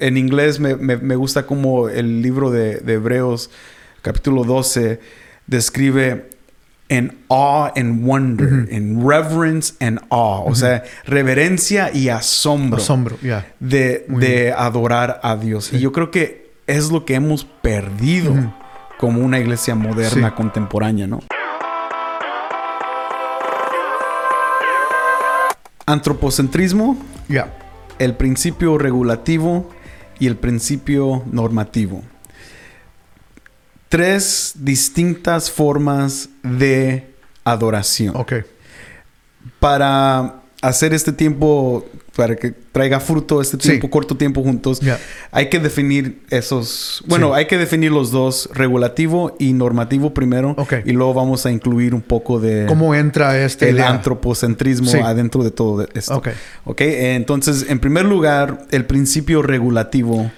en inglés me, me, me gusta como el libro de, de Hebreos, capítulo 12, describe en awe and wonder, en reverence and awe, o sea, reverencia y asombro, Asombro, ya. de, de adorar a Dios. Y yo creo que es lo que hemos perdido como una iglesia moderna, Sí. contemporánea, ¿no? Antropocentrismo, Ya. el principio regulativo y el principio normativo. Tres distintas formas de adoración. Ok. Para hacer este tiempo, para que traiga fruto este Sí. tiempo, corto tiempo juntos, hay que definir esos, bueno, Sí. hay que definir los dos, regulativo y normativo primero, Ok. y luego vamos a incluir un poco de ¿Cómo entra este el idea? antropocentrismo Sí. adentro de todo esto. Ok. Ok, entonces, en primer lugar, el principio regulativo,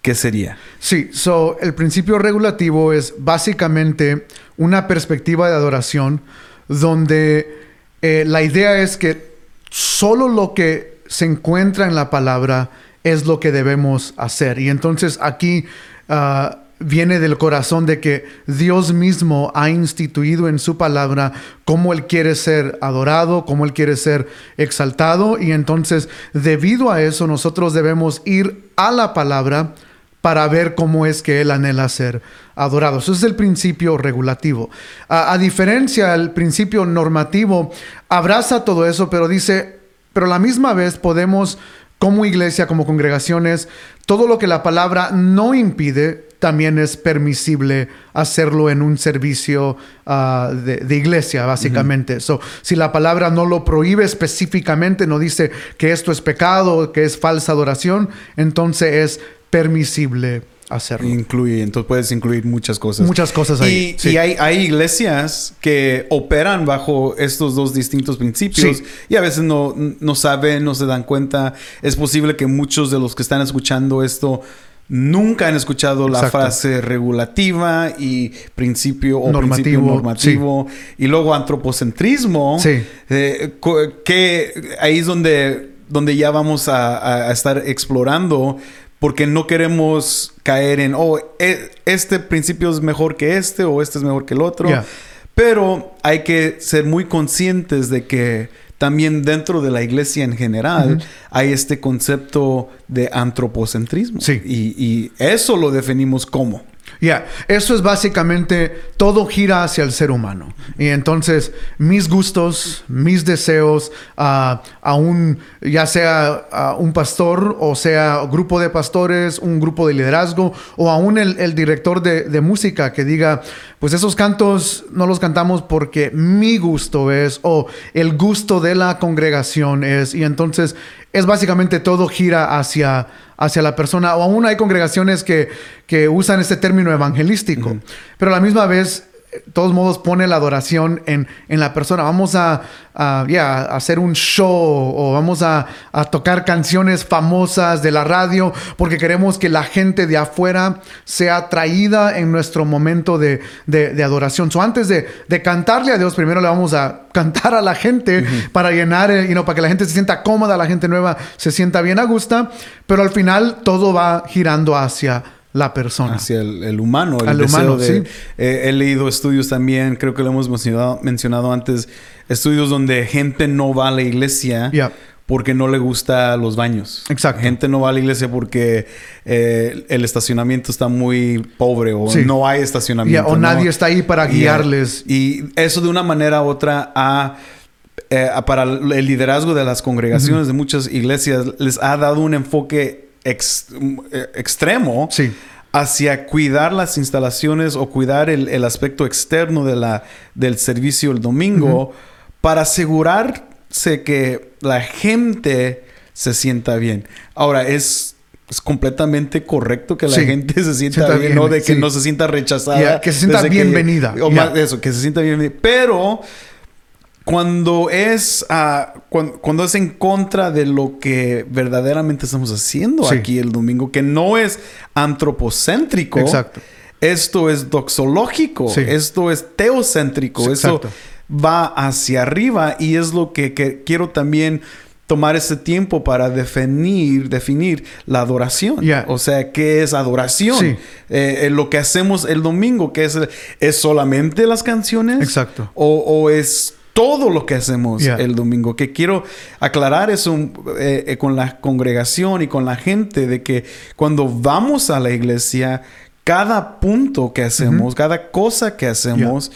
¿qué sería? Sí, so el principio regulativo es básicamente una perspectiva de adoración donde eh, la idea es que solo lo que se encuentra en la palabra es lo que debemos hacer. Y entonces aquí ah, viene del corazón de que Dios mismo ha instituido en su palabra cómo Él quiere ser adorado, cómo Él quiere ser exaltado. Y entonces, debido a eso, nosotros debemos ir a la palabra para ver cómo es que Él anhela ser adorado. Eso es el principio regulativo. A, a diferencia, el principio normativo abraza todo eso, pero dice, pero a la misma vez podemos, como iglesia, como congregaciones, todo lo que la palabra no impide, también es permisible hacerlo en un servicio ah, de, de iglesia, básicamente. So, si la palabra no lo prohíbe específicamente, no dice que esto es pecado, que es falsa adoración, entonces es permisible hacerlo. Incluye, entonces puedes incluir muchas cosas. Muchas cosas ahí. Y, sí. y hay, hay iglesias que operan bajo estos dos distintos principios Sí. y a veces no, no saben, no se dan cuenta. Es posible que muchos de los que están escuchando esto nunca han escuchado la Exacto. frase regulativa y principio o Normativo, principio normativo y luego antropocentrismo Sí. eh, que ahí es donde, donde ya vamos a- a estar explorando porque no queremos caer en, oh, e- este principio es mejor que este o este es mejor que el otro. Pero hay que ser muy conscientes de que también dentro de la iglesia en general hay este concepto de antropocentrismo. Sí. Y, y eso lo definimos como. Ya, eso es básicamente todo gira hacia el ser humano. Y entonces mis gustos, mis deseos, ah, a un, ya sea a un pastor o sea grupo de pastores, un grupo de liderazgo o aún el, el director de música que diga, pues esos cantos no los cantamos porque mi gusto es o el gusto de la congregación es. Y entonces es básicamente todo gira hacia, hacia la persona. O aún hay congregaciones que, que usan este término evangelístico, pero a la misma vez, todos modos, pone la adoración en, en la persona. Vamos a, a, hacer un show o vamos a, a tocar canciones famosas de la radio porque queremos que la gente de afuera sea atraída en nuestro momento de, de- de adoración. So, antes de, de cantarle a Dios, primero le vamos a cantar a la gente para llenar, eh, you know, para que la gente se sienta cómoda, la gente nueva se sienta bien a gusto, pero al final todo va girando hacia la persona. hacia el, el humano, el Al deseo humano, de... sí. eh, he leído estudios también, creo que lo hemos mencionado, mencionado antes, estudios donde gente no va a la iglesia porque no le gusta los baños. Exacto. Gente no va a la iglesia porque eh, el estacionamiento está muy pobre o Sí. no hay estacionamiento. O ¿no? nadie está ahí para guiarles. Y eso de una manera u otra ha, eh, para el liderazgo de las congregaciones de muchas iglesias les ha dado un enfoque ex- eh, extremo Sí. hacia cuidar las instalaciones o cuidar el, el aspecto externo de la, del servicio el domingo para asegurarse que la gente se sienta bien. Ahora, es, es completamente correcto que la Sí. gente se sienta, Sienta bien, bien, ¿no? De que sí. no se sienta rechazada. Que se sienta bienvenida. o más de eso, que se sienta bienvenida. Pero cuando es, cuan- cuando, es en contra de lo que verdaderamente estamos haciendo Sí. aquí el domingo, que no es antropocéntrico. Exacto. Esto es doxológico. Sí. Esto es teocéntrico. Exacto. va hacia arriba y es lo que, que quiero también tomar ese tiempo para definir, definir la adoración. Yeah. O sea, ¿qué es adoración? Sí. Eh, eh, lo que hacemos el domingo, que es, es solamente las canciones. Exacto. O, o es todo lo que hacemos Yeah. el domingo. Que quiero aclarar eso eh, eh, con la congregación y con la gente de que cuando vamos a la iglesia, cada punto que hacemos, cada cosa que hacemos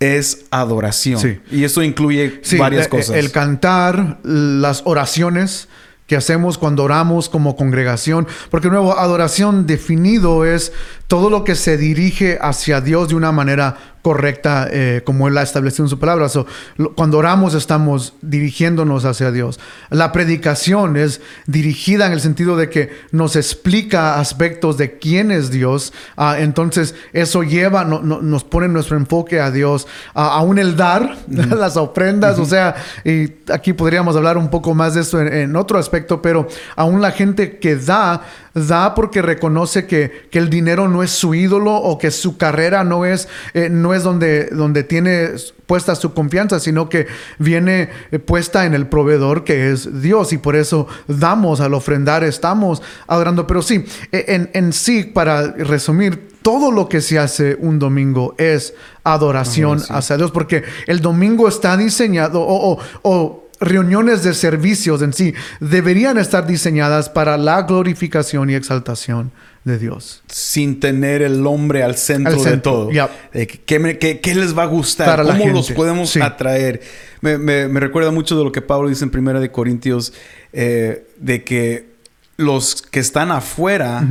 es adoración. Sí. Y eso incluye Sí, varias eh, cosas. El cantar, las oraciones que hacemos cuando oramos como congregación. Porque de nuevo, adoración definido es todo lo que se dirige hacia Dios de una manera correcta, eh, como Él ha establecido en su palabra. So, lo- cuando oramos estamos dirigiéndonos hacia Dios. La predicación es dirigida en el sentido de que nos explica aspectos de quién es Dios. Ah, entonces, eso lleva, no- no- nos pone nuestro enfoque a Dios. Ah, aún el dar, las ofrendas, o sea, y aquí podríamos hablar un poco más de esto en, en otro aspecto, pero aún la gente que da, da porque reconoce que, que el dinero no es su ídolo o que su carrera no es, eh, no es donde, donde tiene puesta su confianza, sino que viene eh, puesta en el proveedor que es Dios y por eso damos al ofrendar, estamos adorando. Pero sí, eh, en, en sí, para resumir, todo lo que se hace un domingo es adoración Adoración. hacia Dios, porque el domingo está diseñado o, o- o reuniones de servicios en sí deberían estar diseñadas para la glorificación y exaltación de Dios. sin tener el hombre al centro, Al de todo. Eh, ¿qué, me- qué- qué les va a gustar? Para ¿Cómo los podemos sí. atraer? Me, me- me recuerda mucho de lo que Pablo dice en Primera de Corintios, eh, de que los que están afuera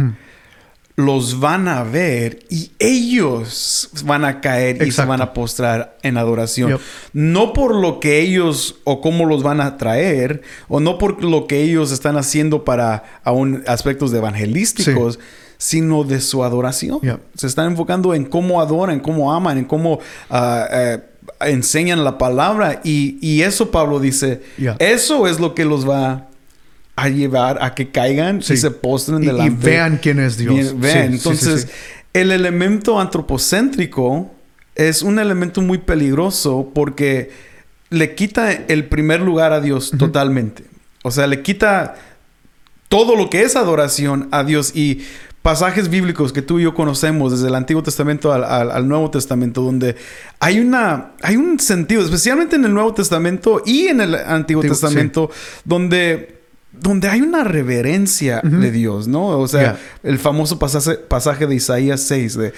los van a ver y ellos van a caer y se van a postrar en adoración. Yep. No por lo que ellos o cómo los van a traer, o no por lo que ellos están haciendo para aún aspectos de evangelísticos, sino de su adoración. Yep. Se están enfocando en cómo adoran, en cómo aman, en cómo ah, eh, enseñan la palabra. Y, y eso Pablo dice, eso es lo que los va a llevar a que caigan Sí. y se postren Y, y delante. vean quién es Dios. Bien, vean. Sí, Entonces, sí. el elemento antropocéntrico es un elemento muy peligroso porque le quita el primer lugar a Dios totalmente. O sea, le quita todo lo que es adoración a Dios y pasajes bíblicos que tú y yo conocemos desde el Antiguo Testamento al, al- al Nuevo Testamento donde hay una hay un sentido especialmente en el Nuevo Testamento y en el Antiguo Antiguo, Testamento donde donde hay una reverencia de Dios, ¿no? O sea, Yeah. el famoso pasaje, pasaje de Isaías 6 de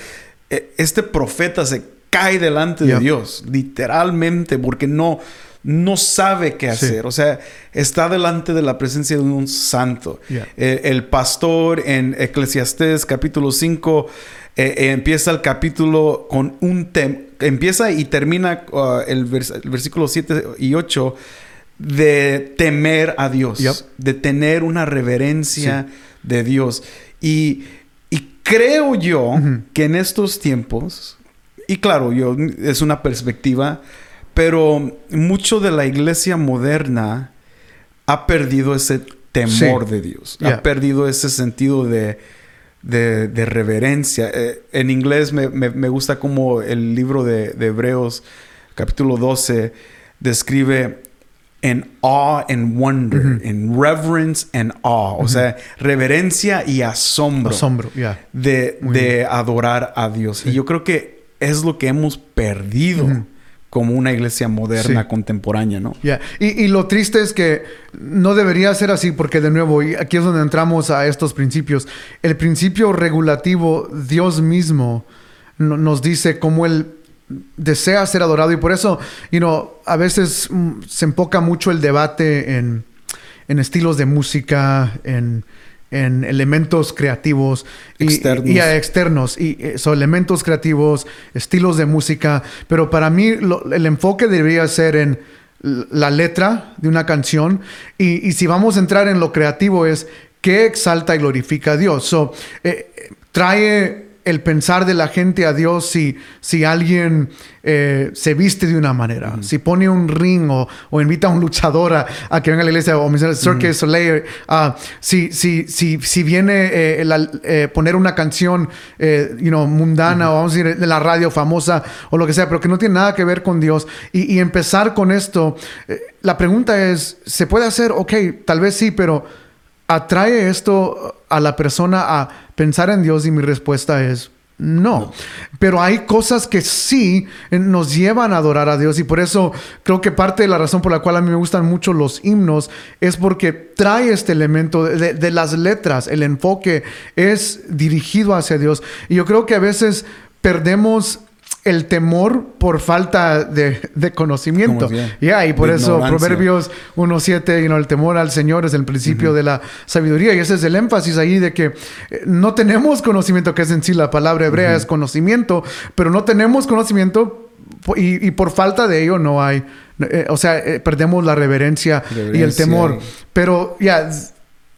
eh, este profeta se cae delante Yeah. de Dios, literalmente, porque no no sabe qué Sí. hacer. O sea, está delante de la presencia de un santo. Yeah. Eh, el pastor en Eclesiastés capítulo 5 eh, eh, empieza el capítulo con un tema, empieza y termina uh, el, vers- el versículo 7 y 8 de temer a Dios, Yep. de tener una reverencia de Dios. Y, y creo yo que en estos tiempos, y claro, yo es una perspectiva, pero mucho de la iglesia moderna ha perdido ese temor Sí. de Dios, ha perdido ese sentido de, de, de reverencia. Eh, en inglés me, me- me gusta como el libro de, de Hebreos, capítulo 12, describe en awe and wonder, en reverence and awe, o sea, reverencia y asombro Asombro, ya. de, de adorar a Dios. Sí. Y yo creo que es lo que hemos perdido como una iglesia moderna, Sí. contemporánea, ¿no? Ya, Y, y lo triste es que no debería ser así porque de nuevo, y aquí es donde entramos a estos principios, el principio regulativo, Dios mismo no- nos dice cómo Él desea ser adorado y por eso, you know, a veces mm, se enfoca mucho el debate en, en estilos de música, en, en elementos creativos y, Externos. y a externos y eh, son elementos creativos, estilos de música, pero para mí lo- el enfoque debería ser en la letra de una canción y, y si vamos a entrar en lo creativo es qué exalta y glorifica a Dios. So, eh, trae el pensar de la gente a Dios si, si alguien eh, se viste de una manera, si pone un ring o, o, invita a un luchador a, que venga a la iglesia o menciona Cirque Soleil, uh, si, si, si, si viene eh, eh, poner una canción you know, mundana o vamos a decir de la radio famosa o lo que sea, pero que no tiene nada que ver con Dios y, y empezar con esto, la pregunta es, ¿se puede hacer? Ok, tal vez sí, pero ¿atrae esto a la persona a pensar en Dios? Y mi respuesta es no. Pero hay cosas que sí nos llevan a adorar a Dios y por eso creo que parte de la razón por la cual a mí me gustan mucho los himnos es porque trae este elemento de, de las letras, el enfoque es dirigido hacia Dios. Y yo creo que a veces perdemos el temor por falta de, conocimiento. Ya, y por eso Proverbios 1.7, you know, el temor al Señor es el principio de la sabiduría. Y ese es el énfasis ahí de que eh, no tenemos conocimiento, que es en sí la palabra hebrea es conocimiento, pero no tenemos conocimiento y, por falta de ello no hay, eh, o sea, eh, perdemos la reverencia, y el temor. Pero ya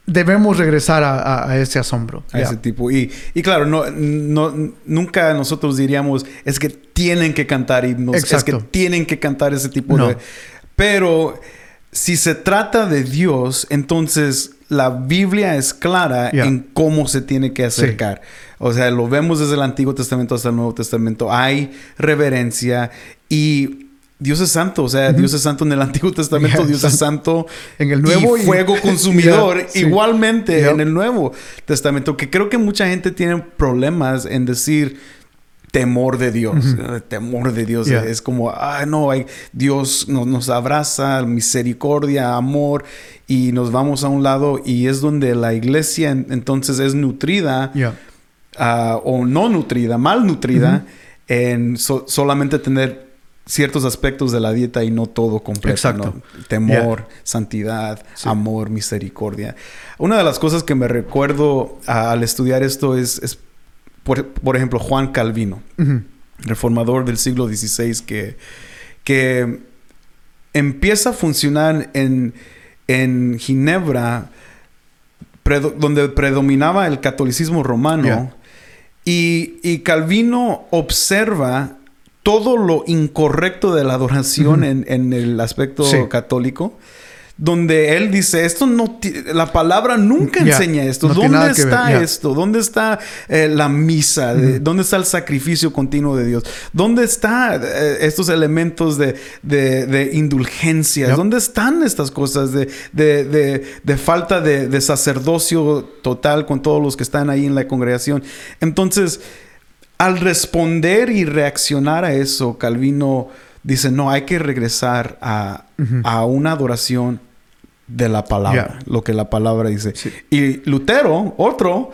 debemos regresar a, ese asombro. A ese tipo. Y, y claro, no, no, nunca nosotros diríamos, es que tienen que cantar himnos, es que tienen que cantar ese tipo de... Pero si se trata de Dios, entonces la Biblia es clara en cómo se tiene que acercar. O sea, lo vemos desde el Antiguo Testamento hasta el Nuevo Testamento. Hay reverencia y Dios es santo, o sea, Dios es santo en el Antiguo Testamento, Dios es santo en el Nuevo y, fuego consumidor igualmente en el Nuevo Testamento, que creo que mucha gente tiene problemas en decir temor de Dios, temor de Dios es como, ah, no, hay, Dios nos, abraza, misericordia, amor y nos vamos a un lado y es donde la iglesia entonces es nutrida ah, o no nutrida, mal nutrida en solamente tener ciertos aspectos de la dieta y no todo completo. Exacto. Temor, santidad, amor, misericordia. Una de las cosas que me recuerdo al estudiar esto es, por, ejemplo, Juan Calvino, reformador del siglo XVI, que, que empieza a funcionar en, en Ginebra, donde predominaba el catolicismo romano. Y, y Calvino observa todo lo incorrecto de la adoración en, en, el aspecto católico donde él dice, esto no, la palabra nunca enseña esto. ¿Dónde está esto? ¿Dónde está eh, la misa? ¿Dónde está el sacrificio continuo de Dios? ¿Dónde están eh, estos elementos de, de, indulgencia? ¿Dónde están estas cosas de, de falta de, sacerdocio total con todos los que están ahí en la congregación? Entonces, al responder y reaccionar a eso, Calvino dice, no, hay que regresar a, una adoración de la palabra, lo que la palabra dice. Y Lutero, otro,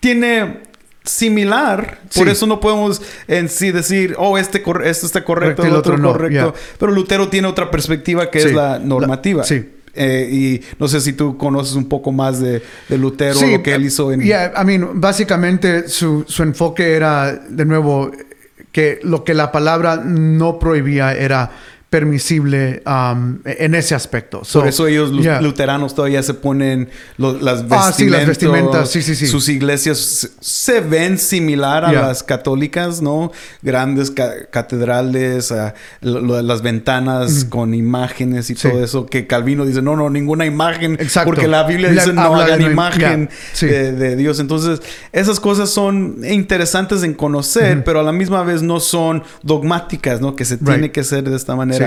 tiene similar, por eso no podemos en sí decir, oh, este, esto está correcto, el otro, correcto, pero Lutero tiene otra perspectiva que es la normativa. sí. Eh, y no sé si tú conoces un poco más de, de Lutero, lo que él hizo en... Yeah, I mean, básicamente su, su enfoque era, de nuevo, que lo que la palabra no prohibía era permisible um, en ese aspecto. Por eso ellos, los luteranos, todavía se ponen las vestimentas. Ah, sí, las vestimentas, sí, sí, sí. Sus iglesias se, ven similar a las católicas, ¿no? Grandes catedrales, las ventanas con imágenes y todo eso. Que Calvino dice, no, no, ninguna imagen. Exacto. Porque la Biblia dice, no hagan imagen de, Dios. Entonces, esas cosas son interesantes en conocer, pero a la misma vez no son dogmáticas, ¿no? Que se tiene que hacer de esta manera.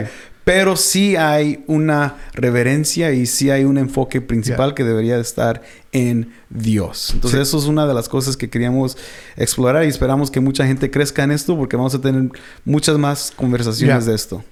Pero sí hay una reverencia y sí hay un enfoque principal que debería estar en Dios. Entonces eso es una de las cosas que queríamos explorar y esperamos que mucha gente crezca en esto porque vamos a tener muchas más conversaciones de esto.